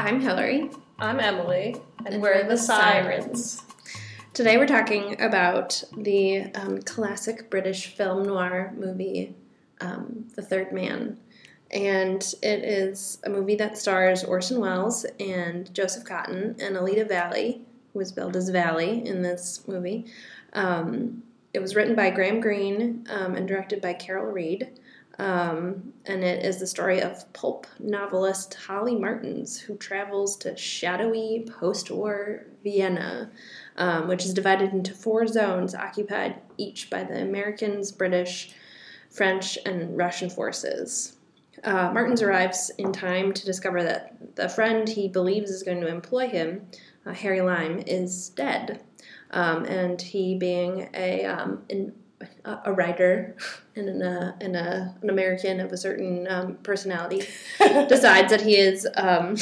I'm Hillary. I'm Emily, and, And we're, the the Sirens. Today we're talking about the um, classic British film noir movie, um, The Third Man. And it is a movie that stars Orson Welles and Joseph Cotten and Alida Valli, who was billed as Valli in this movie. Um, it was written by Graham Greene um, and directed by Carol Reed. Um, and it is the story of pulp novelist Holly Martins, who travels to shadowy post war Vienna, um, which is divided into four zones occupied each by the Americans, British, French, and Russian forces. Uh, Martins arrives in time to discover that the friend he believes is going to employ him, uh, Harry Lime, is dead. Um, and he, being a um, in, a writer and an, uh, and a, an American of a certain um, personality, decides that he is um,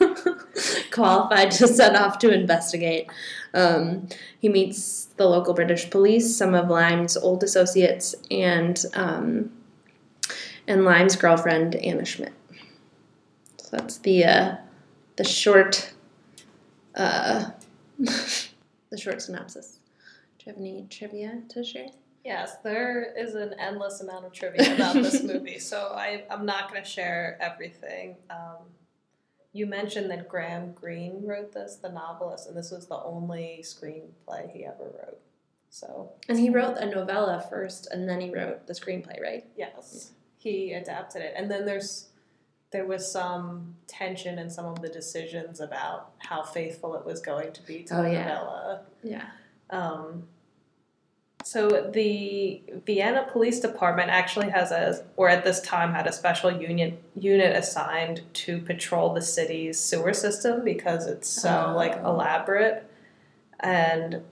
qualified to set off to investigate. Um, he meets the local British police, some of Lime's old associates, and um, and Lime's girlfriend Anna Schmidt. So that's the uh, the short uh, the short synopsis. Do you have any trivia to share? Yes, there is an endless amount of trivia about this movie, so I, I'm not going to share everything. Um, you mentioned that Graham Greene wrote this, the novelist, and this was the only screenplay he ever wrote. So, And he wrote a novella first, and then he wrote the screenplay, right? yes, he adapted it. And then there's there was some tension in some of the decisions about how faithful it was going to be to Oh, the yeah. novella. Yeah. Um, so the Vienna Police Department actually has a, or at this time had a special union unit assigned to patrol the city's sewer system because it's so Oh. like elaborate, and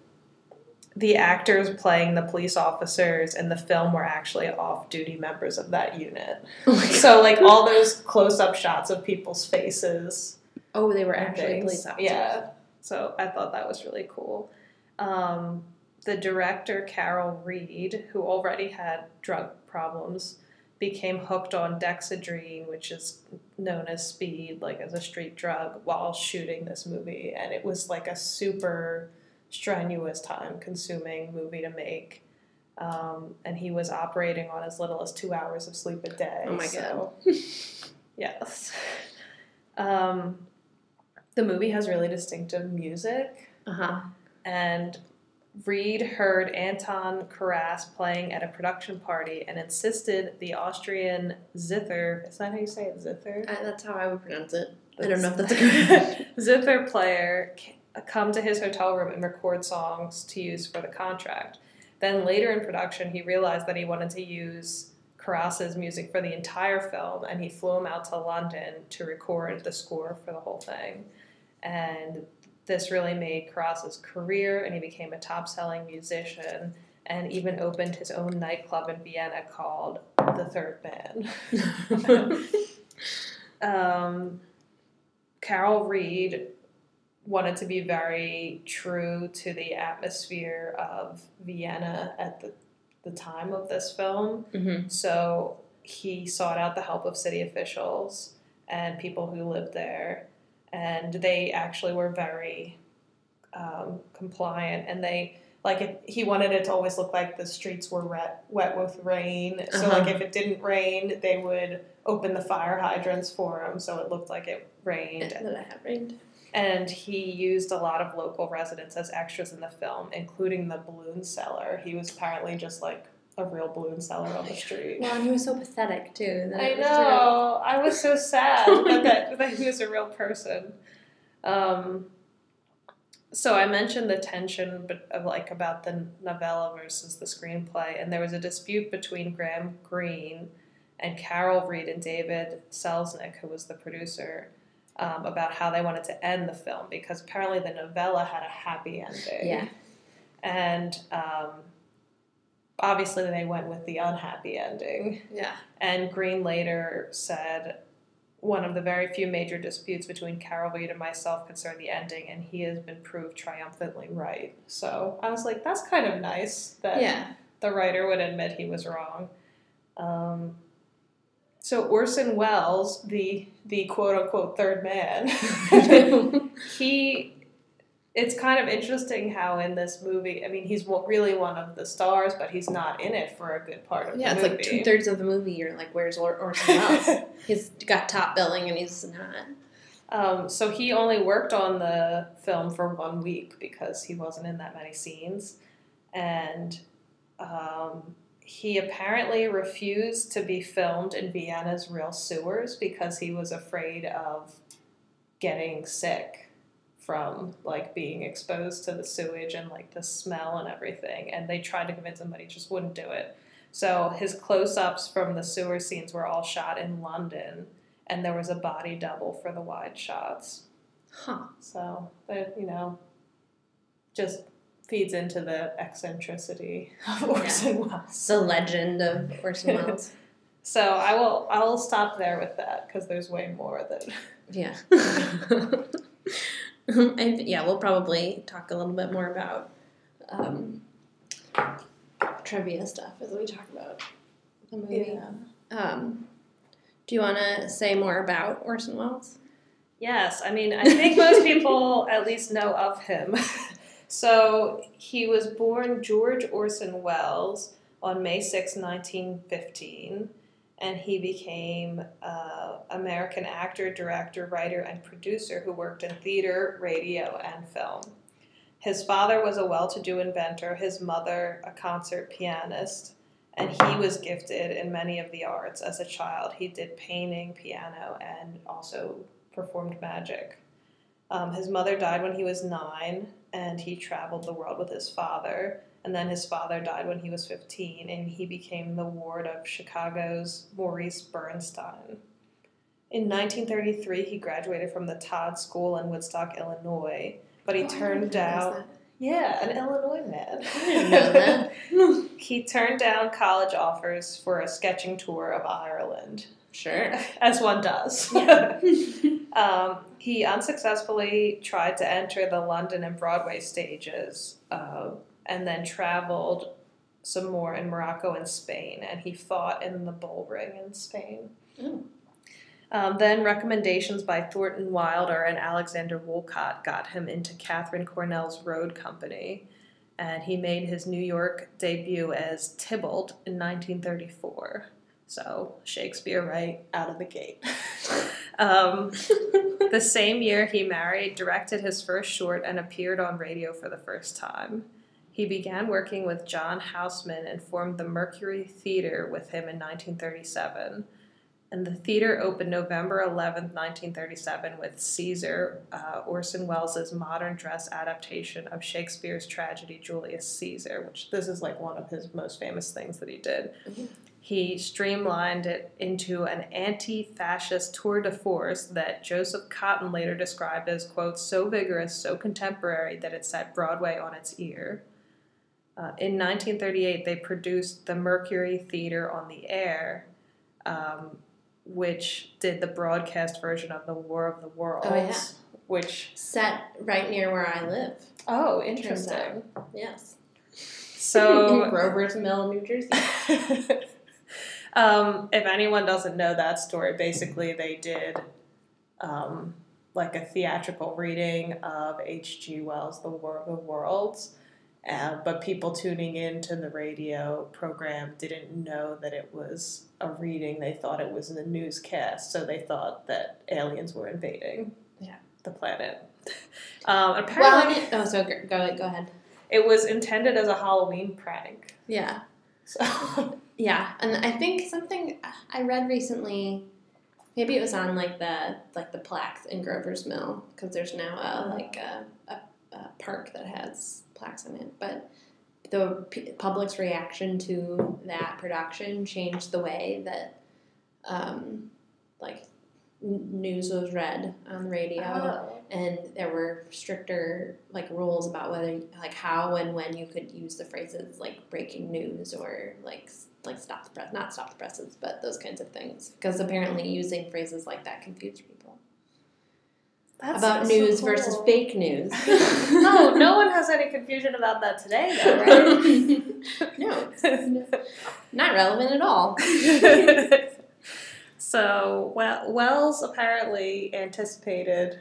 the actors playing the police officers in the film were actually off-duty members of that unit. Oh, So like all those close-up shots of people's faces oh, they were actually things. police officers. Yeah. So I thought that was really cool. Um, the director, Carol Reed, who already had drug problems, became hooked on Dexedrine, which is known as speed, like as a street drug, while shooting this movie. And it was like a super strenuous, time consuming movie to make. Um, and he was operating on as little as two hours of sleep a day. Oh my so- Yes. Um, the movie has really distinctive music, Uh huh. and Reed heard Anton Karas playing at a production party and insisted the Austrian zither, is that how you say it, zither? Uh, that's how I would pronounce it. I don't know if that's a correct. zither player come to his hotel room and record songs to use for the contract. Then later in production, he realized that he wanted to use Karas's music for the entire film, and he flew him out to London to record the score for the whole thing. And this really made Karas's career, and he became a top-selling musician, and even opened his own nightclub in Vienna called The Third Man. um, Carol Reed wanted to be very true to the atmosphere of Vienna at the, the time of this film. hmm So he sought out the help of city officials and people who lived there, and they actually were very um, compliant. And they like it, he wanted it to always look like the streets were wet, wet with rain. So Uh-huh. like if it didn't rain, they would open the fire hydrants for him, so it looked like it rained. That I have rained. And he used a lot of local residents as extras in the film, including the balloon seller. He was apparently just like a real balloon seller on the street. Well, and he was so pathetic too. that I it was know. I was so sad that, that, that he was a real person. Um, so I mentioned the tension, but of like about the novella versus the screenplay, and there was a dispute between Graham Greene and Carol Reed and David Selznick, who was the producer, um, about how they wanted to end the film because apparently the novella had a happy ending. Yeah. And um, obviously they went with the unhappy ending. Yeah. And Greene later said, one of the very few major disputes between Carol Reed and myself concerned the ending, and he has been proved triumphantly right. So I was like, that's kind of nice that Yeah. the writer would admit he was wrong. Um, so Orson Welles, the the quote unquote third man, he it's kind of interesting how in this movie, I mean, he's really one of the stars, but he's not in it for a good part of yeah, the movie. Yeah, it's like two thirds of the movie. You're like, where's or- Orson Welles? he's got top billing and he's not. Um, so he only worked on the film for one week because he wasn't in that many scenes, and um, he apparently refused to be filmed in Vienna's real sewers because he was afraid of getting sick from like being exposed to the sewage and like the smell and everything. And they tried to convince him, but he just wouldn't do it. So his close-ups from the sewer scenes were all shot in London and there was a body double for the wide shots. Huh. So that you know, just feeds into the eccentricity of Orson Welles. The legend of Orson Welles. So I will I will stop there with that because there's way more that. yeah. yeah, we'll probably talk a little bit more about um, trivia stuff as we talk about the movie. Um, do you want to say more about Orson Welles? Yes, I mean I think most people at least know of him. so he was born George Orson Welles on May 6, 1915, and he became uh, American actor, director, writer, and producer who worked in theater, radio, and film. His father was a well-to-do inventor, his mother a concert pianist, and he was gifted in many of the arts as a child. He did painting, piano, and also performed magic. Um, his mother died when he was nine, and he traveled the world with his father. And then his father died when he was 15, and he became the ward of Chicago's Maurice Bernstein. In 1933, he graduated from the Todd School in Woodstock, Illinois, but he Oh, turned down. that. Yeah, an Illinois man. I didn't know that. he turned down college offers for a sketching tour of Ireland, sure. as one does. um, he unsuccessfully tried to enter the London and Broadway stages uh, and then traveled some more in Morocco and Spain, and he fought in the bull ring in Spain. Um, then recommendations by Thornton Wilder and Alexander Woollcott got him into Katharine Cornell's Road Company, and he made his New York debut as Tybalt in 1934. So Shakespeare right out of the gate. um, the same year he married, directed his first short, and appeared on radio for the first time. He began working with John Houseman and formed the Mercury Theater with him in 1937 and the theater opened November 11th, 1937, with Caesar, uh, Orson Welles' modern dress adaptation of Shakespeare's tragedy Julius Caesar, which this is like one of his most famous things that he did. Mhm. He streamlined it into an anti fascist tour de force that Joseph Cotten later described as, quote, so vigorous, so contemporary that it set Broadway on its ear. Uh, in 1938, they produced the Mercury Theater on the Air, um, which did the broadcast version of the War of the Worlds. Oh, yeah. Which Set right near where I live. oh, interesting. Yes. in So Grover's Mill, New Jersey. um, if anyone doesn't know that story, basically they did um, like a theatrical reading of H.G. Wells' The War of the Worlds. Uh, but people tuning in to the radio program didn't know that it was a reading. They thought it was in a newscast, so they thought that aliens were invading Yeah. the planet. Um, Well, apparently, mean, oh, so go go ahead. it was intended as a Halloween prank. Yeah. So Yeah, and I think something I read recently, maybe it was on like the like the plaques in Grover's Mill because there's now a like a, a, a park that has plaques in it. But the p- public's reaction to that production changed the way that um, like n- news was read on the radio Oh. And there were stricter like rules about whether like how and when you could use the phrases like breaking news or like like stop the press not stop the presses but those kinds of things. Because apparently using phrases like that confused people. That's about so news cool. versus fake news. No, no one has any confusion about that today, though, right? no. Not relevant at all. So well, Welles apparently anticipated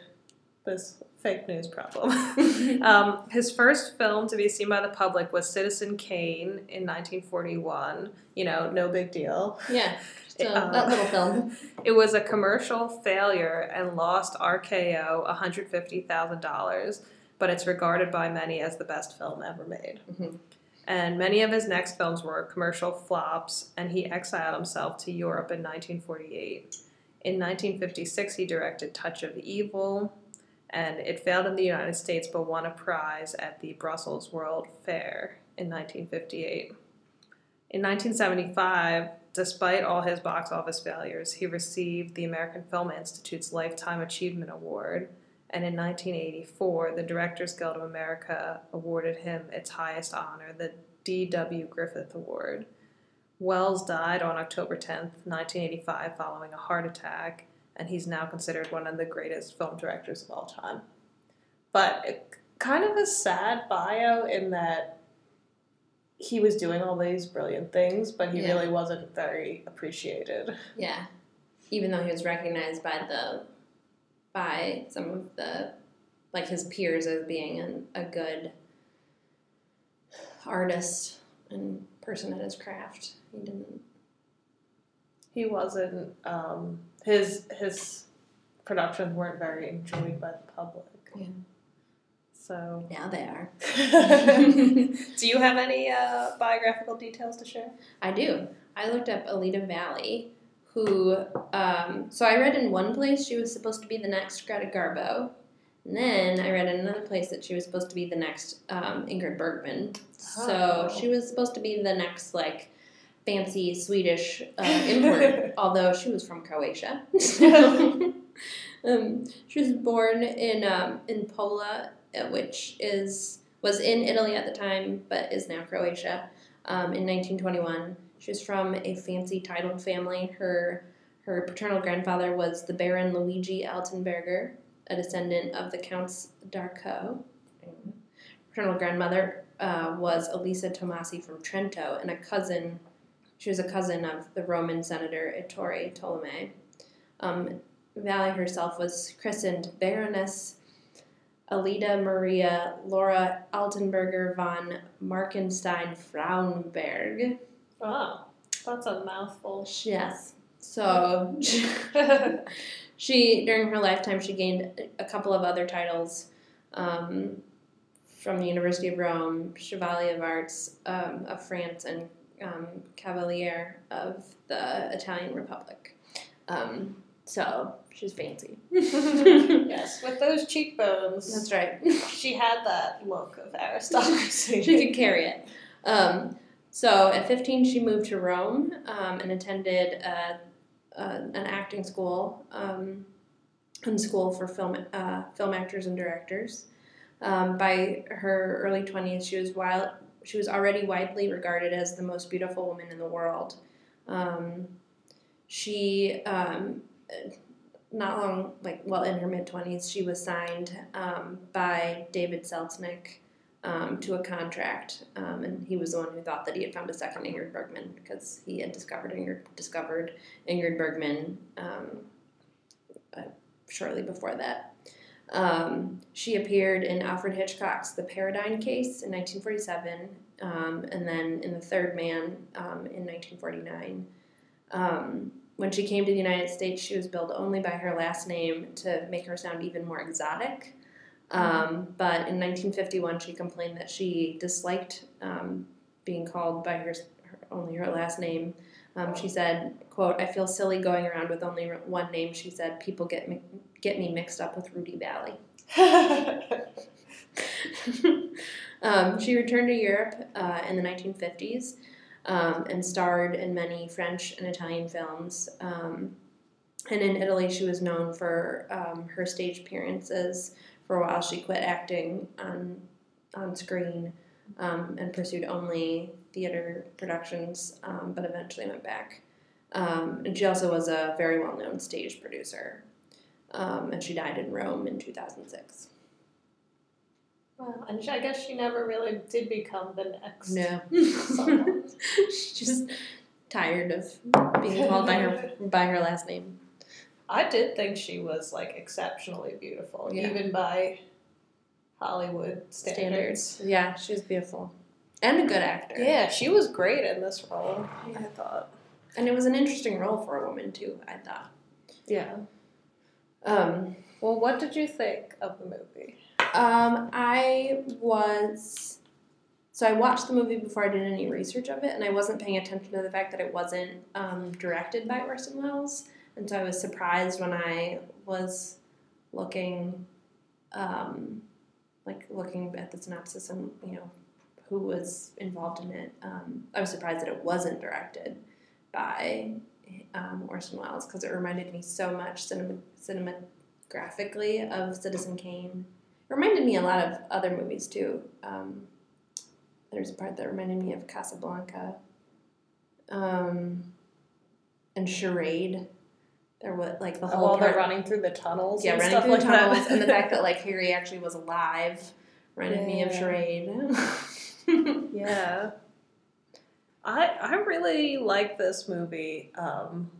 this fake news problem. um, his first film to be seen by the public was Citizen Kane in 1941. You know, no big deal. Yeah, so Uh, that little film. It was a commercial failure and lost RKO $150,000, but it's regarded by many as the best film ever made. Mhm. And many of his next films were commercial flops, and he exiled himself to Europe in 1948. In 1956, he directed Touch of Evil, and it failed in the United States but won a prize at the Brussels World Fair in 1958. In 1975, despite all his box office failures, he received the American Film Institute's Lifetime Achievement Award, and in 1984, the Directors Guild of America awarded him its highest honor, the D.W. Griffith Award. Welles died on October 10, 1985, following a heart attack, and he's now considered one of the greatest film directors of all time. But it, kind of a sad bio in that he was doing all these brilliant things, but he Yeah. really wasn't very appreciated. Yeah, even though he was recognized by the by some of the like his peers as being an, a good artist and person at his craft, he didn't. He wasn't. Um, his his productions weren't very enjoyed by the public. Yeah. So, Now they are. do you have any uh, biographical details to share? I do. I looked up Alida Valli, who, um, so I read in one place she was supposed to be the next Greta Garbo. And then I read in another place that she was supposed to be the next um, Ingrid Bergman. Oh. So she was supposed to be the next, like, fancy Swedish uh, import, although she was from Croatia. um, she was born in um, in Pola, uh, which is was in Italy at the time, but is now Croatia. Um, in 1921, she was from a fancy titled family. Her her paternal grandfather was the Baron Luigi Altenburger, a descendant of the Counts d'Arco. Her paternal grandmother uh, was Elisa Tomasi from Trento, and a cousin. She was a cousin of the Roman senator Ettore Tolomei. Um, Valli herself was christened Baroness Alida Maria Laura Altenburger von Markenstein Frauenberg. Wow, that's a mouthful. Yes. So she, during her lifetime, she gained a couple of other titles um, from the University of Rome, Chevalier of Arts um, of France, and um, Cavalier of the Italian Republic. Um, so she's fancy. yes, with those cheekbones, That's right. she had that look of aristocracy. she could carry it. Um, so at 15, she moved to Rome um, and attended uh, uh, an acting school um, and school for film uh, film actors and directors. Um, by her early 20s, she was wild. She was already widely regarded as the most beautiful woman in the world. Um, she, um, not long, like well, in her mid 20s, she was signed um, by David Selznick um, to a contract, um, and he was the one who thought that he had found a second Ingrid Bergman because he had discovered Ingrid, discovered Ingrid Bergman um, uh, shortly before that. Um, she appeared in Alfred Hitchcock's The Paradine Case in 1947, um, and then in The Third Man um, in 1949. Um, when she came to the United States, she was billed only by her last name to make her sound even more exotic. Um, but in 1951, she complained that she disliked um, being called by her, her only her last name. Um, she said, "quote I feel silly going around with only one name." She said, "People get me, get me mixed up with Rudy Vallée." um, she returned to Europe uh, in the 1950s um, and starred in many French and Italian films. Um, and in Italy, she was known for um, her stage appearances. For a while, she quit acting on on screen um, and pursued only theater productions, um, but eventually went back. Um, and she also was a very well known stage producer. Um, and she died in Rome in 2006. well, and I guess she never really did become the next. No. someone. she just tired of being called by her by her last name. I did think she was like exceptionally beautiful, Yeah. even by Hollywood standards. Standards. Yeah, she was beautiful. And a good actor. Yeah, she was great in this role. I thought. And it was an interesting role for a woman too, I thought. Yeah. Um Well, what did you think of the movie? Um, I was so I watched the movie before I did any research of it, and I wasn't paying attention to the fact that it wasn't um, directed by Orson Welles, and so I was surprised when I was looking, um, like looking at the synopsis and you know who was involved in it. Um, I was surprised that it wasn't directed by um, Orson Welles because it reminded me so much cinema, cinemagraphically of Citizen Kane. It reminded me a lot of other movies too. Um, there's a part that reminded me of Casablanca, um, and Charade. There was like the whole While they're part, running through the tunnels. yeah, and running stuff through like the tunnels, that. and the fact that like Harry actually was alive reminded me of Charade. Yeah. I I really like this movie. Um,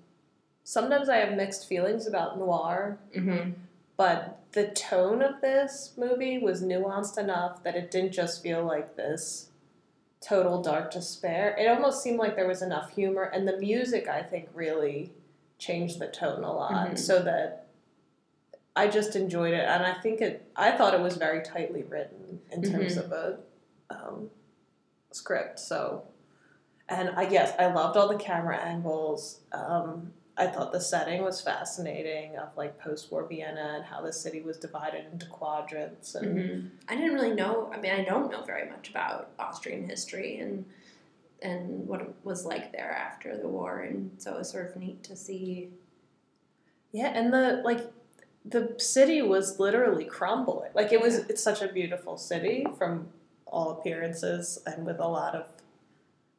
sometimes I have mixed feelings about noir, mm-hmm. but the tone of this movie was nuanced enough that it didn't just feel like this total dark despair. It almost seemed like there was enough humor, and the music I think really changed the tone a lot, Mhm. so that I just enjoyed it, and I think it. I thought it was very tightly written in terms of a um, script. So, and I yes, I loved all the camera angles. Um, I thought the setting was fascinating of like post-war Vienna and how the city was divided into quadrants and hmm I didn't really know. I mean, I don't know very much about Austrian history and and what it was like there after the war, and so it was sort of neat to see. yeah, and the like the city was literally crumbling. Like it was it's such a beautiful city from all appearances and with a lot of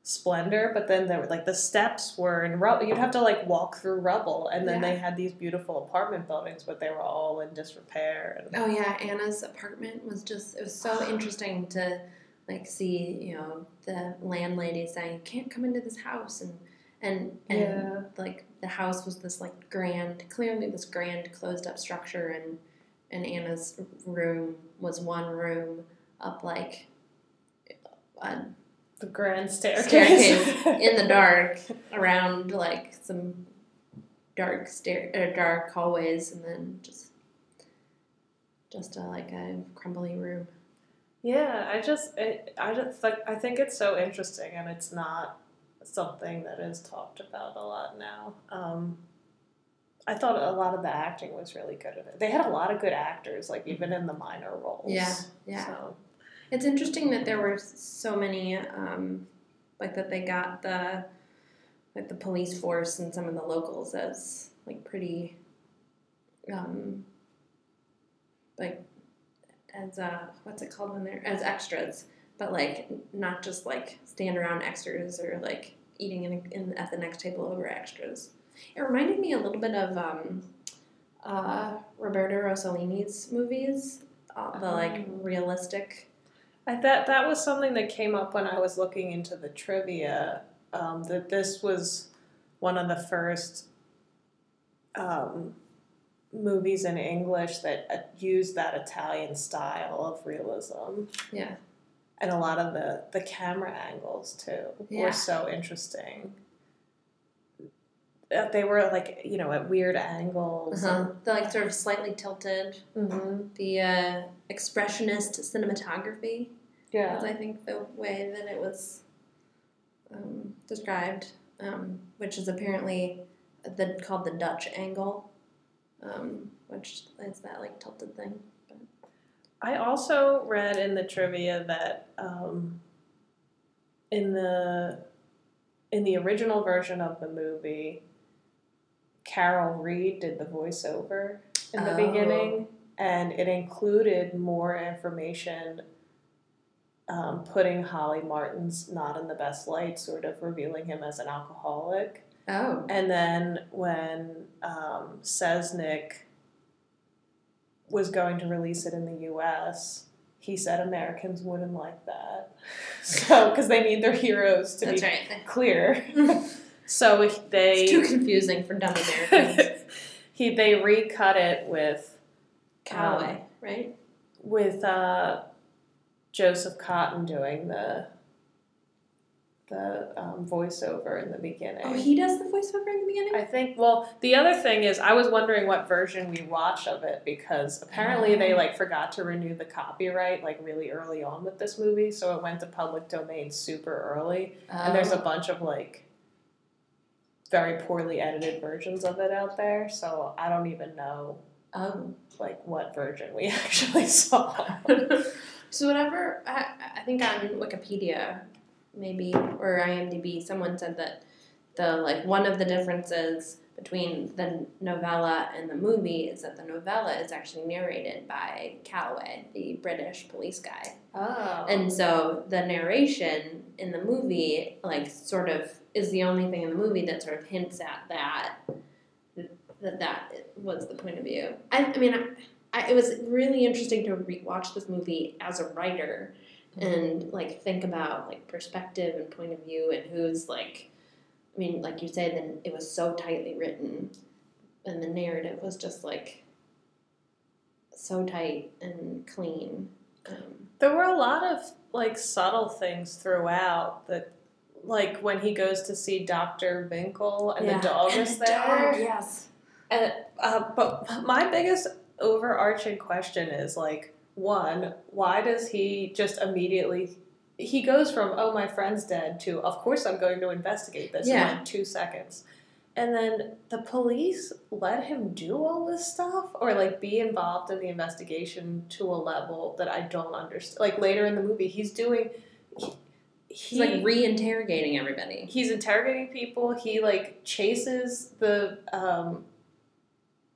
splendor, but then there were like the steps were in rubble. You'd have to like walk through rubble and then Yeah. they had these beautiful apartment buildings, but they were all in disrepair and Oh yeah, Anna's apartment was just. It was so interesting to like see you know the landlady saying you can't come into this house and and and Yeah. like the house was this like grand, clearly this grand closed up structure, and and Anna's room was one room up like a the grand staircase. staircase in the dark around like some dark stair uh, dark hallways, and then just just a, like a crumbly room. Yeah, I just, it, I just like, I think it's so interesting, and it's not something that is talked about a lot now. Um, I thought a lot of the acting was really good. They had a lot of good actors, like even in the minor roles. Yeah, yeah. So, It's interesting that there were so many, um, like that they got the like the police force and some of the locals as like pretty, um, like as uh, what's it called when they're as extras, but like not just like stand around extras or like eating in, in at the next table over extras. It reminded me a little bit of um, uh, Roberto Rossellini's movies, uh, the like Oh. realistic. I thought that was something that came up when I was looking into the trivia. Um, that this was one of the first um, movies in English that uh, used that Italian style of realism. Yeah. and a lot of the the camera angles too Yeah. were so interesting. Uh, They were like you know at weird angles. Uh-huh. The like sort of slightly tilted, Mhm. the uh, expressionist cinematography. Yeah, was, I think the way that it was um, described, um, which is apparently the called the Dutch angle, um, which is that like tilted thing. I also read in the trivia that um, in the in the original version of the movie, Carol Reed did the voiceover in the Oh. beginning, and it included more information. Um, putting Holly Martin's not in the best light, sort of revealing him as an alcoholic. Oh, And then when um, Selznick was going to release it in the U.S., he said Americans wouldn't like that. So, because they need their heroes to that's be right. clear. So they It's too confusing for dumb Americans. he they recut it with Calloway, right? with uh, Joseph Cotten doing the the um, voiceover in the beginning. Oh, he does the voiceover in the beginning. I think. Well, the other thing is, I was wondering what version we watched of it because apparently they like forgot to renew the copyright like really early on with this movie, so it went to public domain super early, and there's a Oh. bunch of like very poorly edited versions of it out there. So I don't even know oh. like what version we actually saw. so whatever I, I think on Wikipedia, maybe or IMDb, someone said that the like one of the differences between the novella and the movie is that the novella is actually narrated by Calloway, the British police guy. oh. And so the narration in the movie, like, sort of is the only thing in the movie that sort of hints at that that that was the point of view. I, I mean, I, I, it was really interesting to rewatch this movie as a writer and like think about like perspective and point of view and who's like. I mean, like you said, then it was so tightly written, and the narrative was just like so tight and clean. Um, There were a lot of like subtle things throughout that like when he goes to see Dr. Winkel and Yeah. the dog And is the there. dog, yes. And uh, but my biggest overarching question is like one, why does he just immediately he goes from oh my friend's dead to of course I'm going to investigate this Yeah. in like 2 seconds. And then the police let him do all this stuff or like be involved in the investigation to a level that I don't understand. Like later in the movie he's doing He's like re-interrogating everybody. he's interrogating people. He like chases the um,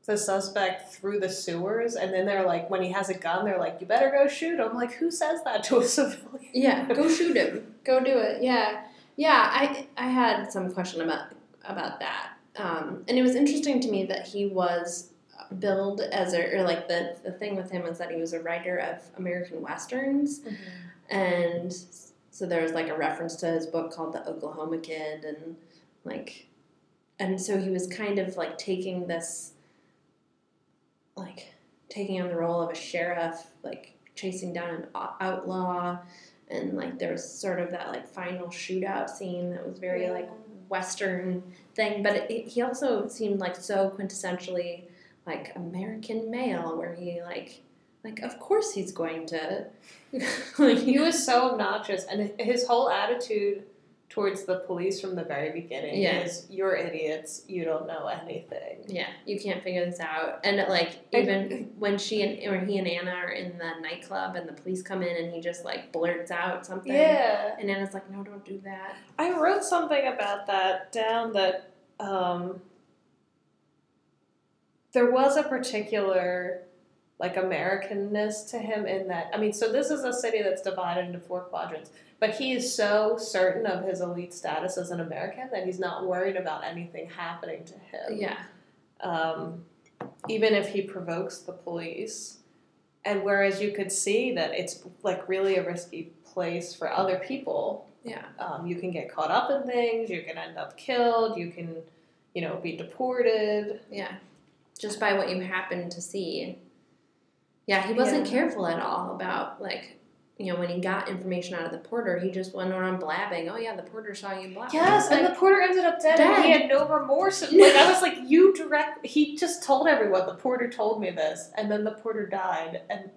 the suspect through the sewers, and then they're like, when he has a gun, they're like, "You better go shoot him." Like, who says that to a civilian? Yeah, go shoot him. Go do it. Yeah, yeah. I I had some question about about that, um, and it was interesting to me that he was billed as a or like the the thing with him was that he was a writer of American westerns, and so there was like a reference to his book called The Oklahoma Kid, and like, and so he was kind of like taking this, like, taking on the role of a sheriff, like chasing down an outlaw, and like there was sort of that like final shootout scene that was very like western thing, but it, it, he also seemed like so quintessentially like American male, where he like. Like of course he's going to, like he was so obnoxious, and his whole attitude towards the police from the very beginning Yeah. is, "You're idiots. You don't know anything." Yeah, you can't figure this out. And like even when she and or he and Anna are in the nightclub and the police come in and he just like blurts out something. Yeah. And Anna's like, No, don't do that. I wrote something about that down that um, there was a particular like Americanness to him in that I mean, so this is a city that's divided into four quadrants, but he is so certain of his elite status as an American that he's not worried about anything happening to him. Yeah. Um, even if he provokes the police. And whereas you could see that it's like really a risky place for other people Yeah. um, you can get caught up in things. You can end up killed. You can, you know, be deported. Yeah. Just by what you happen to see. Yeah, he wasn't Yeah. careful at all about like you know, when he got information out of the porter, he just went around blabbing, Oh yeah, the porter saw you blab. Yes, and Like, the porter ended up dead, and he had no remorse. And, Like I was like, you direct. He just told everyone. The porter told me this, and then the porter died, and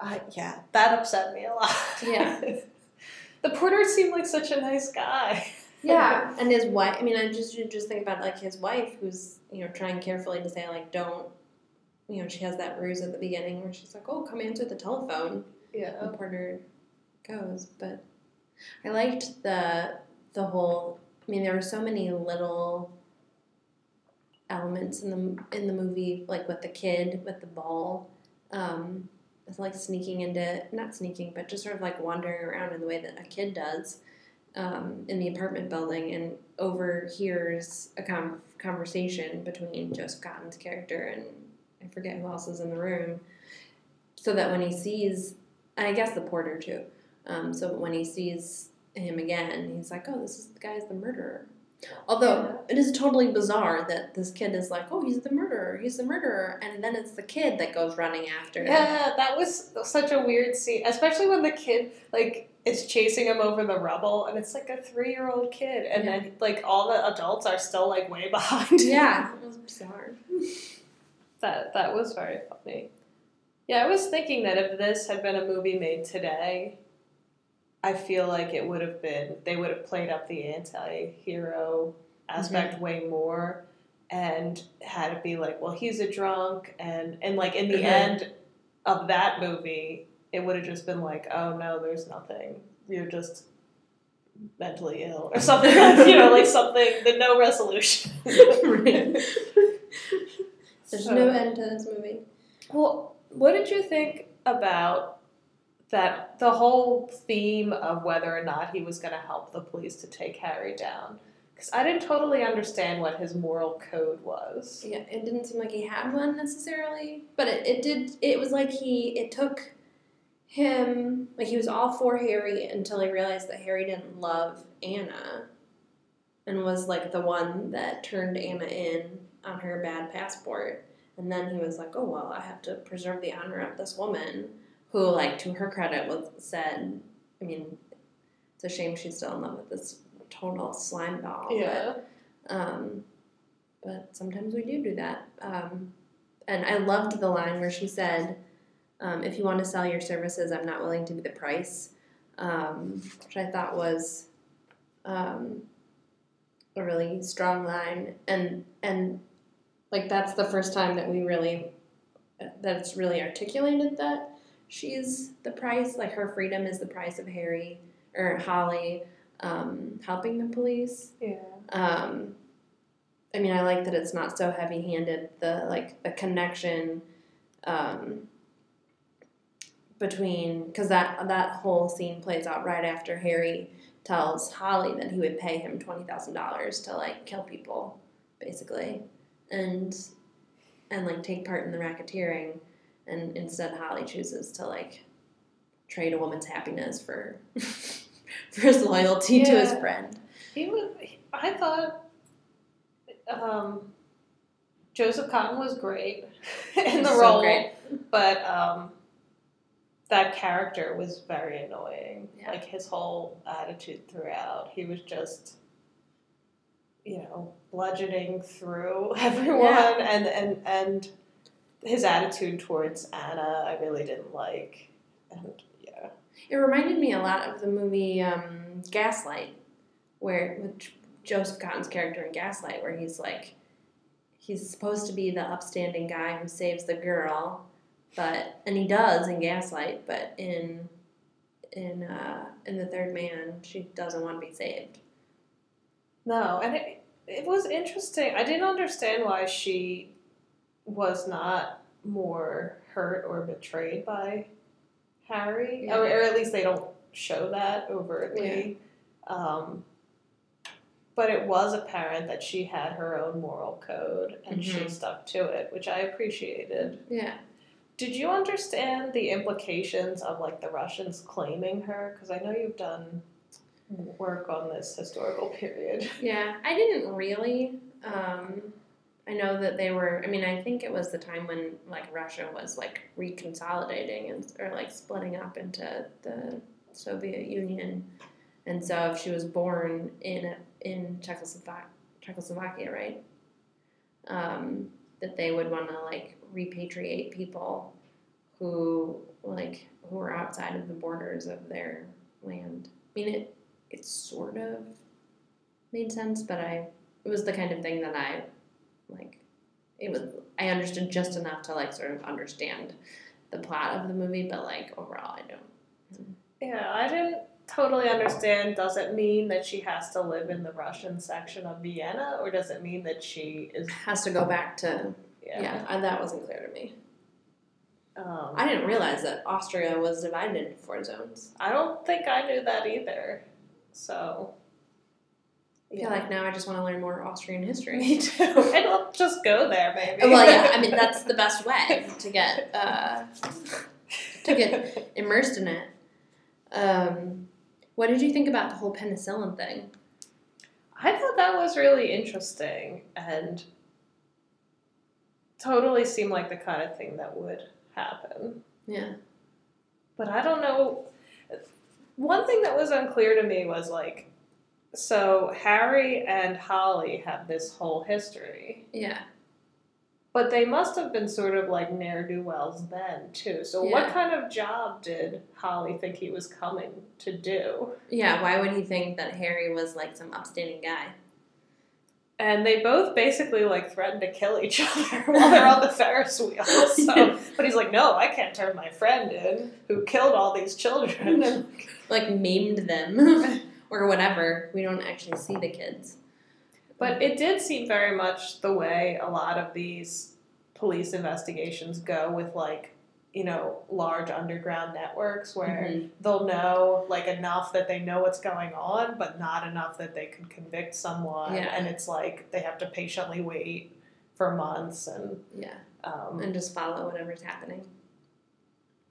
I yeah, that upset me a lot. Yeah. the porter seemed like such a nice guy. Yeah, and his wife. I mean, I just you just think about like his wife, who's you know trying carefully to say like don't, you know, she has that ruse at the beginning where she's like, oh, come answer the telephone. Yeah. The Porter goes, but I liked the the whole. I mean, there were so many little elements in the in the movie, like with the kid with the ball. Um, it's like sneaking into not sneaking, but just sort of like wandering around in the way that a kid does um, in the apartment building and overhears a com- conversation between Joseph Cotten's character and I forget who else is in the room. So that when he sees, and I guess the porter too, um, so when he sees him again. He's like, "Oh, this is the guy's the murderer." Although it is totally bizarre that this kid is like, "Oh, he's the murderer. He's the murderer," and then it's the kid that goes running after. him. Yeah, that was such a weird scene, especially when the kid like is chasing him over the rubble, and it's like a three-year-old kid, and Yeah. then like all the adults are still like way behind. him. Yeah, it was bizarre. that that was very funny. Yeah, I was thinking that if this had been a movie made today, I feel like it would have been they would have played up the anti-hero aspect way more and had it be like, well, he's a drunk and and like in the Mhm. end of that movie, it would have just been like, oh no, there's nothing. You're just mentally ill or something. you know, like something the no resolution. Right. There's So- no end to this movie. Well, what did you think about that? The whole theme of whether or not he was going to help the police to take Harry down. Because I didn't totally understand what his moral code was. Yeah, it didn't seem like he had one necessarily, but it, it did. It was like he. It took him like he was all for Harry until he realized that Harry didn't love Anna, and was like the one that turned Anna in on her bad passport. And then he was like, "Oh well, I have to preserve the honor of this woman," who, like, to her credit, was said. I mean, it's a shame she's still in love with this total slime ball. but- Yeah. um, but sometimes we do do that. Um, and I loved the line where she said, um, "If you want to sell your services, I'm not willing to be the price," um, which I thought was um, a really strong line. And and like that's the first time that we really that it's really articulated that she's the price. Like her freedom is the price of Harry or Holly um, helping the police. Yeah. Um, I mean, I like that it's not so heavy-handed. The like the connection um, between because that that whole scene plays out right after Harry tells Holly that he would pay him twenty thousand dollars to like kill people, basically, and and like take part in the racketeering, and instead Holly chooses to like trade a woman's happiness for for his loyalty to his friend. He was. I thought um, Joseph Cotten was great in the So role, great. but um, that character was very annoying. Yeah. Like his whole attitude throughout, he was just, you know, bludgeoning through everyone, Yeah. and and and his attitude towards Anna, I really didn't like, and yeah, It reminded me a lot of the movie um, Gaslight, where with Joseph Cotten's character in Gaslight, where he's like, he's supposed to be the upstanding guy who saves the girl, but and he does in Gaslight, but in in uh, in the Third Man, she doesn't want to be saved. No, and it it was interesting. I didn't understand why she was not more hurt or betrayed by Harry, Yeah. or, or at least they don't show that overtly. Um, but it was apparent that she had her own moral code and she Mhm. stuck to it, which I appreciated. Yeah. Did you understand the implications of like the Russians claiming her? Because I know you've done work on this historical period. Yeah, I didn't really. Um, I know that they were. I mean, I think it was the time when like Russia was like reconsolidating and or like splitting up into the Soviet Union, and so if she was born in a, in Czechoslovakia, Czechoslovakia, right? Um, that they would want to like repatriate people who like who were outside of the borders of their land. I mean, it it sort of made sense, but I it was the kind of thing that I like it was I understood just enough to like sort of understand the plot of the movie, but like overall I don't. Yeah, I didn't totally understand. Does it mean that she has to live in the Russian section of Vienna, or does it mean that she is? Has to go back to Yeah. yeah, I, that wasn't clear to me. Um, I didn't realize that Austria was divided into four zones. I don't think I knew that either. So. I feel like now I just want to learn more Austrian history. Me too. And I'll just go there, maybe. well, yeah, I mean that's the best way to get uh, to get immersed in it. Um, What did you think about the whole penicillin thing? I thought that was really interesting and totally seemed like the kind of thing that would happen. Yeah. But I don't know. One thing that was unclear to me was like, so Harry and Holly have this whole history, Yeah. but they must have been sort of like ne'er do wells then too. So Yeah. what kind of job did Holly think he was coming to do? Yeah, why would he think that Harry was like some upstanding guy? And they both basically like threatened to kill each other while they're on the Ferris wheel. So, but he's like, no, I can't turn my friend in who killed all these children. And Like maimed them or whatever. We don't actually see the kids. But it did seem very much the way a lot of these police investigations go with like, you know, large underground networks where Mhm. they'll know like enough that they know what's going on, but not enough that they can convict someone. Yeah. And it's like they have to patiently wait for months and Yeah. um, And just follow whatever's happening.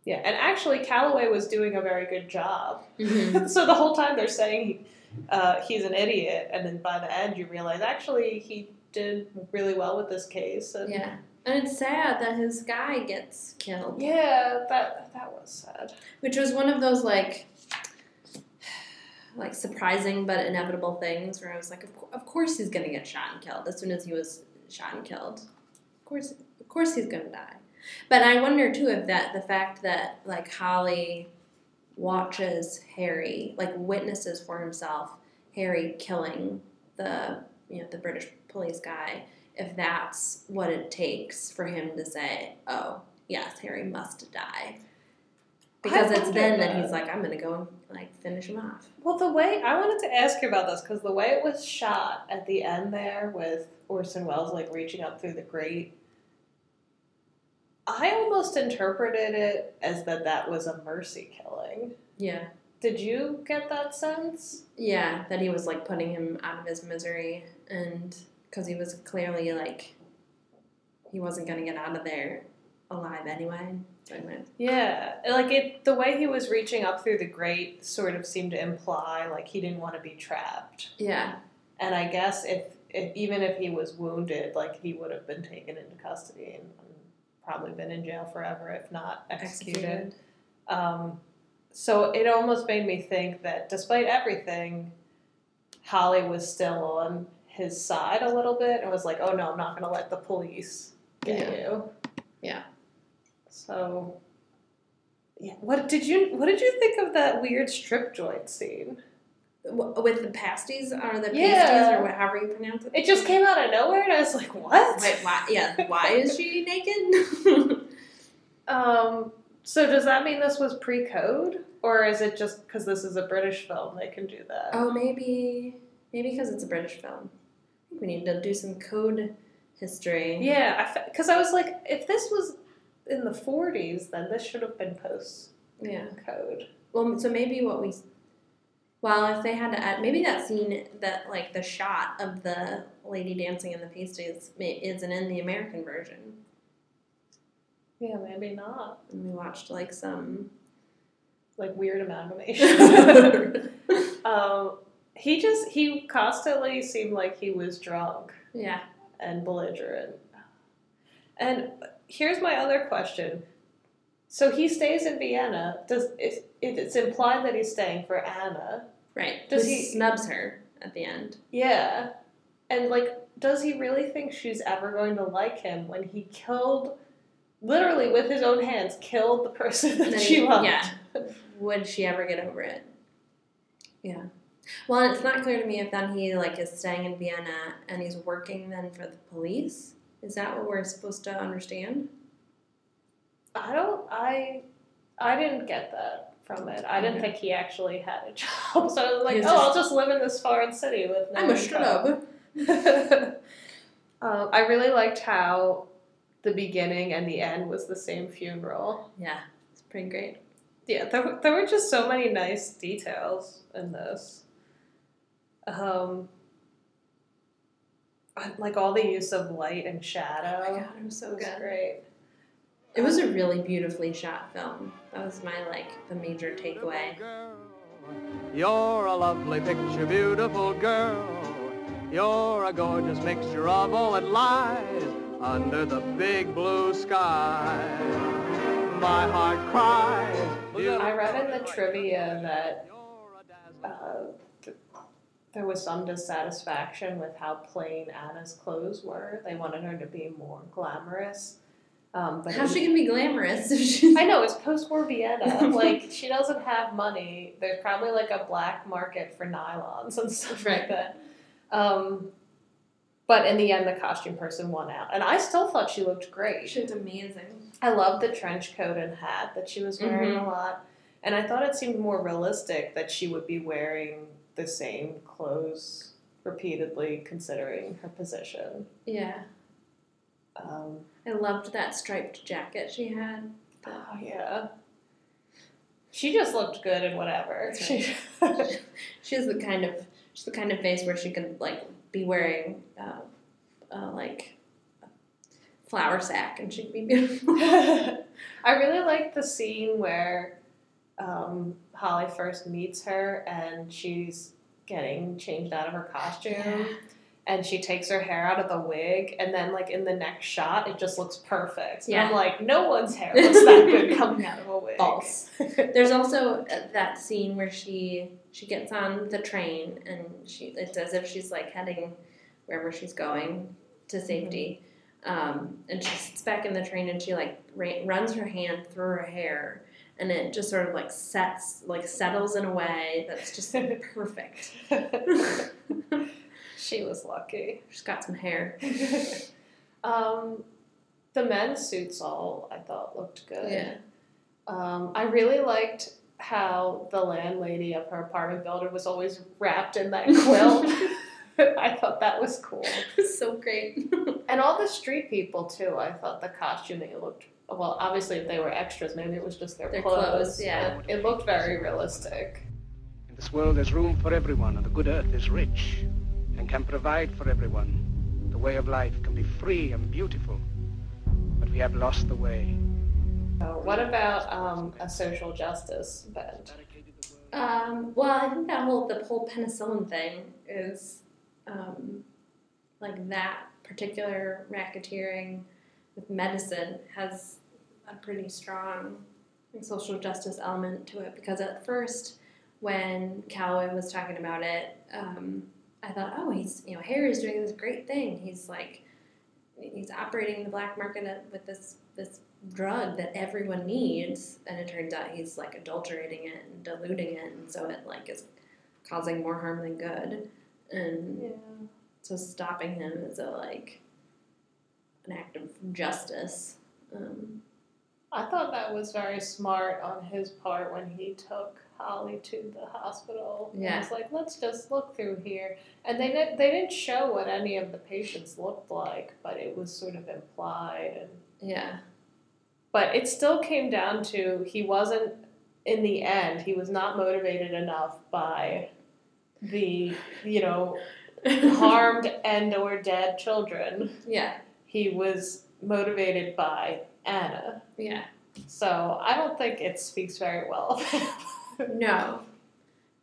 yeah. And actually, Calloway was doing a very good job. Mhm. so the whole time they're saying he, uh, he's an idiot, and then by the end you realize actually he did really well with this case. And yeah. And it's sad that his guy gets killed. Yeah, that that was sad. Which was one of those like like surprising but inevitable things where I was like, of, cour- of course he's gonna get shot and killed as soon as he was shot and killed. Of course, of course he's gonna die. But I wonder too if that the fact that like Holly watches Harry, like witnesses for himself Harry killing the you know the British police guy, if that's what it takes for him to say, oh yes, Harry must die. Because I it's then that that. he's like, I'm gonna go and like finish him off. Well, the way I wanted to ask you about this because the way it was shot at the end there with Orson Welles like reaching up through the grate, I almost interpreted it as that that was a mercy killing. Yeah. Did you get that sense? Yeah, that he was like putting him out of his misery, and because he was clearly like he wasn't gonna get out of there alive anyway. So Yeah, like it. The way he was reaching up through the grate sort of seemed to imply like he didn't want to be trapped. yeah, And I guess if, if even if he was wounded, like he would have been taken into custody and, and probably been in jail forever, if not executed. executed. Um, so it almost made me think that despite everything, Holly was still on his side a little bit and was like, "Oh no, I'm not going to let the police get Yeah. you." Yeah. So, yeah. What did you What did you think of that weird strip joint scene? With the pasties or the pasties Yeah. or whatever you pronounce it. It just came out of nowhere, and I was like, "What?" Wait, why? Yeah, why is she naked? Um. So does that mean this was pre-code, or is it just because this is a British film they can do that? oh, maybe, maybe because it's a British film. We need to do some code history. Yeah, because I, was like, if this was in the 40s, then this should have been post Yeah. code. Well, so maybe what we, well, if they had to add, maybe that scene that like the shot of the lady dancing in the pasties isn't in the American version, Yeah, maybe not. and we watched like some. Like weird amalgamation. um, he just he constantly seemed like he was drunk yeah. and belligerent. And here's my other question. So he stays in Vienna. Does it, it's implied that he's staying for Anna? Right. Does Who he- snubs her at the end? Yeah. And like, does he really think she's ever going to like him when he killed, literally with his own hands, killed the person that she he- loved? yeah. Would she ever get over it? Yeah. Well, it's not clear to me if then he like is staying in Vienna and he's working then for the police. Is that what we're supposed to understand? I don't. I. I didn't get that from it. I didn't think he actually had a job. So I was like, He was oh, just- I'll just live in this foreign city with no I'm a income." schlub. um, I really liked how the beginning and the end was the same funeral. Yeah, it's pretty great. Yeah, there, were- there were just so many nice details in this. Um, like all the use of light and shadow. Oh my god, it was so was good. great. It was a really beautifully shot film. That was my like the major takeaway. You're a lovely picture, beautiful girl. You're a gorgeous mixture of all that lies under the big blue sky. My heart cries. I read in the trivia that uh, th- there was some dissatisfaction with how plain Anna's clothes were. They wanted her to be more glamorous. Um, but How's she gonna be glamorous if she's I know it's post-war Vienna. like she doesn't have money. There's probably like a black market for nylons and stuff like that. Um, but in the end, the costume person won out, and I still thought she looked great. She She's amazing. I loved the trench coat and hat that she was wearing Mhm. a lot, and I thought it seemed more realistic that she would be wearing the same clothes repeatedly, considering her position. Yeah. Um, I loved that striped jacket she had. oh yeah. She just looked good in whatever. She, She has the kind of she's the kind of face where she can like be wearing uh, uh, like a flour sack and she'd be beautiful. I really like the scene where um, Holly first meets her and she's getting changed out of her costume and she takes her hair out of the wig and then like in the next shot it just looks perfect. And I'm like, no one's hair looks that good coming out of a wig. False. There's also uh, that scene where she she gets on the train and she it's as if she's like heading wherever she's going to safety. Um, and she sits back in the train and she like ra- runs her hand through her hair and it just sort of like sets like settles in a way that's just perfect. she was lucky. She's got some hair. um, the men's suits all I thought looked good. Yeah. Um, I really liked how the landlady of her apartment building was always wrapped in that quilt. I thought that was cool. so great. And all the street people too. I thought the costuming looked well. Obviously, if they were extras, maybe it was just their, Their clothes. clothes, yeah. It looked very realistic. In this world, there's room for everyone, and the good earth is rich and can provide for everyone. The way of life can be free and beautiful, but we have lost the way. So what about um, a social justice bent? Um, well, I think that whole the whole penicillin thing is um, like that particular racketeering with medicine has a pretty strong social justice element to it because at first when Calloway was talking about it, um, I thought, oh, he's you know Harry's doing this great thing. He's like he's operating the black market with this this drug that everyone needs, and it turns out he's like adulterating it and diluting it, and so it like is causing more harm than good. And Yeah. so stopping him is a like an act of justice. Um, I thought that was very smart on his part when he took Holly to the hospital. He Yeah. was like, let's just look through here. And they didn't, they didn't show what any of the patients looked like, but it was sort of implied. And yeah, But it still came down to he wasn't, in the end, he was not motivated enough by the, you know, harmed and or dead children. yeah, He was motivated by Anna. yeah. So I don't think it speaks very well. No,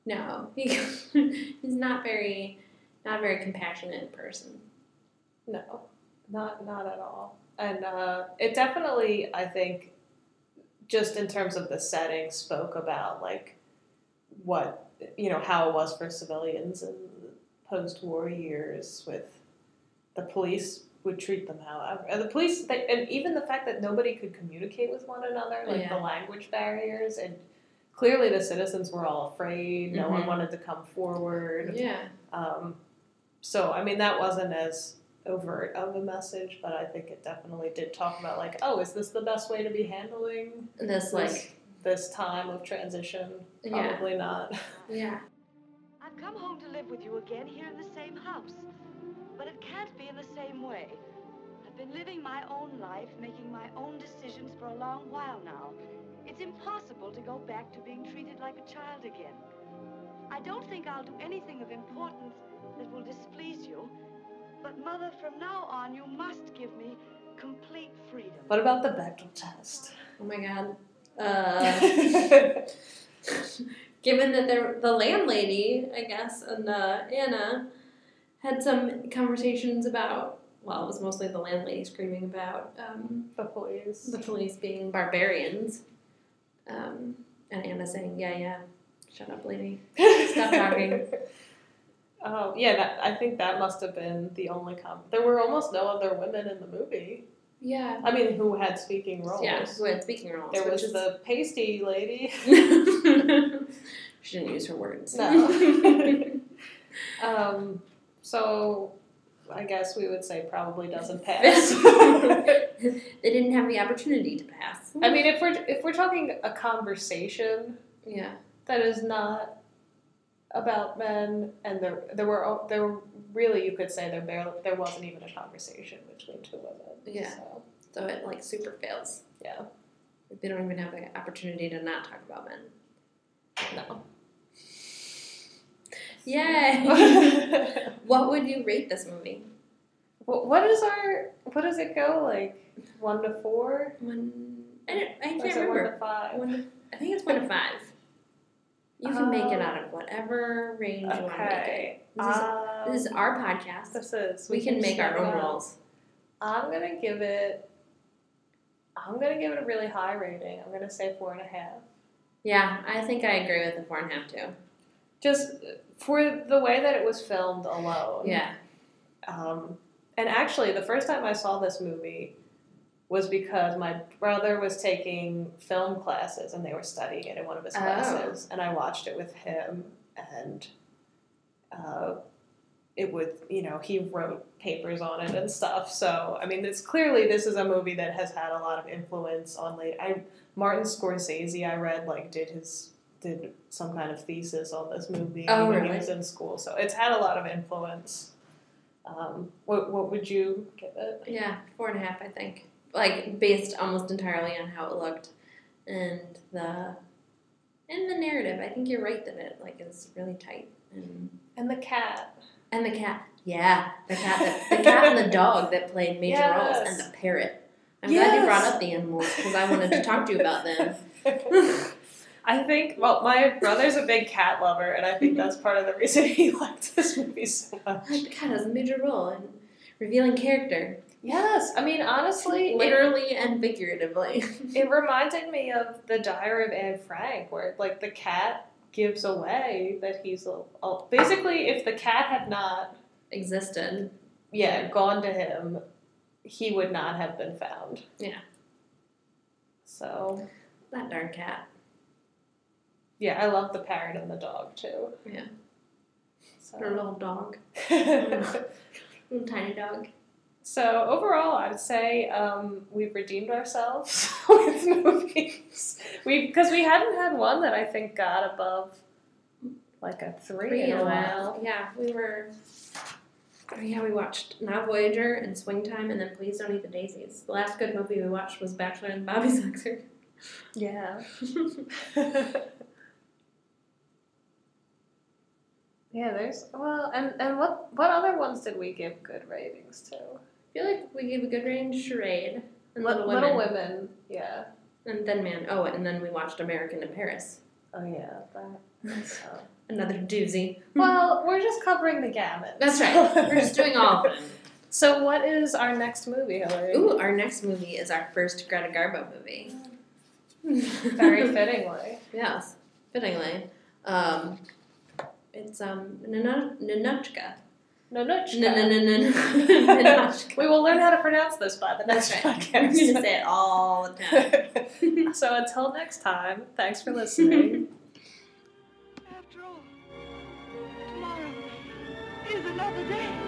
no, he, he's not very not a very compassionate person. no, not not at all. And uh, it definitely, I think, just in terms of the setting, spoke about like what you know how it was for civilians in post-war years with the police would treat them however and the police they, and even the fact that nobody could communicate with one another like the language barriers and clearly the citizens were all afraid no one Mhm. wanted to come forward Yeah, Um, so I mean that wasn't as overt of a message, but I think it definitely did talk about like, oh, is this the best way to be handling this like this time of transition? Yeah. Probably not. yeah, I've come home to live with you again here in the same house. But it can't be in the same way. I've been living my own life, making my own decisions for a long while now. It's impossible to go back to being treated like a child again. I don't think I'll do anything of importance that will displease you. But, Mother, from now on, you must give me complete freedom. What about the Bechdel test? oh my god. Uh, given that they're, the landlady, I guess, and uh, Anna had some conversations about. Well, it was mostly the landlady screaming about um, The police. the police being barbarians, um, and Anna saying, "Yeah, yeah, shut up, lady." Stop talking. Oh yeah, that, I think that must have been the only com. There were almost no other women in the movie. Yeah. I mean, who had speaking roles? Yeah, who had speaking roles. There was is- the pasty lady. she didn't use her words. No. um, so I guess we would say probably doesn't pass. they didn't have the opportunity to pass. I mean, if we're if we're talking a conversation yeah. that is not about men, and there there were there were really you could say there barely there wasn't even a conversation between two women. Yeah. So, So it like super fails. yeah. They don't even have the opportunity to not talk about men. No. Yay! what would you rate this movie? What what is our what does it go like one to four? One. I, don't, I can't is it one remember. to five? One to, I think it's one to five. You can make it out of whatever range you want to make it. Okay. This is, Um, this is our podcast. this is We can make our own rules. I'm gonna give it. I'm gonna give it a really high rating. I'm gonna say four and a half. Yeah, I think I agree with the four and a half too. Just for the way that it was filmed alone. Yeah. Um, and actually, the first time I saw this movie was because my brother was taking film classes and they were studying it in one of his Oh. classes, and I watched it with him, and uh, it would, you know, he wrote papers on it and stuff. So, I mean, it's clearly this is a movie that has had a lot of influence on late. I Martin Scorsese, I read like did his did some kind of thesis on this movie Oh, when really? he was in school, so it's had a lot of influence. Um, what what would you give it? Yeah, four and a half, I think. Like based almost entirely on how it looked and the and the narrative. I think you're right that it like is really tight and And the cat. and the cat. Yeah, the cat that, the cat and the dog that played major roles and the parrot. I'm glad you brought up the animals because I wanted to talk to you about them. I think well, my brother's a big cat lover, and I think that's part of the reason he liked this movie so much. the cat has a major role in revealing character, Yes, I mean honestly, it, literally and figuratively. it reminded me of the Diary of Anne Frank, where like the cat gives away that he's a, a- basically if the cat had not Existed. yeah gone to him, he would not have been found. Yeah. So That darn cat. Yeah, I love the parrot and the dog too. Yeah. So. Her little dog. Little tiny dog. So overall, I'd say um, we've redeemed ourselves with movies. We because we hadn't had one that I think got above like a three, Three in a while. Yeah, we were. Yeah, we watched Now Voyager and Swing Time, and then Please Don't Eat the Daisies. The last good movie we watched was Bachelor and Bobby Soxer. Yeah. yeah, there's well, and and what what other ones did we give good ratings to? I feel like we gave a good range Charade and Little, Little, Women, Little Women, yeah. and then Man. Oh, and then we watched American in Paris. Oh yeah, that. So. Another doozy. Well, we're just covering the gamut. That's right. We're just doing all of them. So, what is our next movie, Hillary? Ooh, our next movie is our first Greta Garbo movie. Very fittingly. Yes, fittingly. Um, it's um Nana- Nanuchka. No, no, No, no, no, no, no. Nanuchka. We will learn how to pronounce this by the next That's right. We're podcast. gonna say it all the time. so until next time, thanks for listening. After all, tomorrow is another day.